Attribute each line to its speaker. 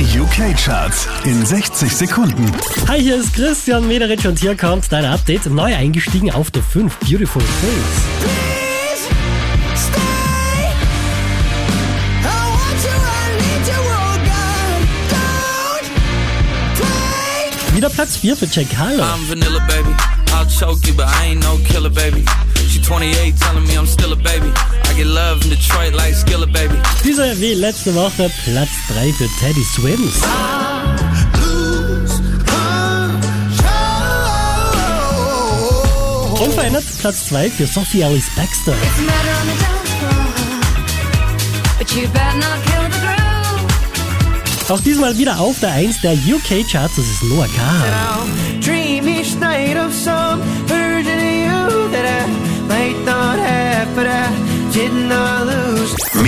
Speaker 1: Die UK-Charts in 60 Sekunden.
Speaker 2: Hi, hier ist Christian Mederich und hier kommt dein Update. Neu eingestiegen auf der 5 Beautiful Things. Wieder Platz 4 für Jack Harlow.
Speaker 3: I'm vanilla, baby. I'll choke you, but I ain't no killer, baby. She 28, telling me I'm still a
Speaker 2: Wie letzte Woche Platz 3 für Teddy Swims. Unverändert Platz 2 für Sophie Alice Baxter. Auch diesmal wieder auf der 1 der UK-Charts, das ist Noah Kahan.
Speaker 4: Did not.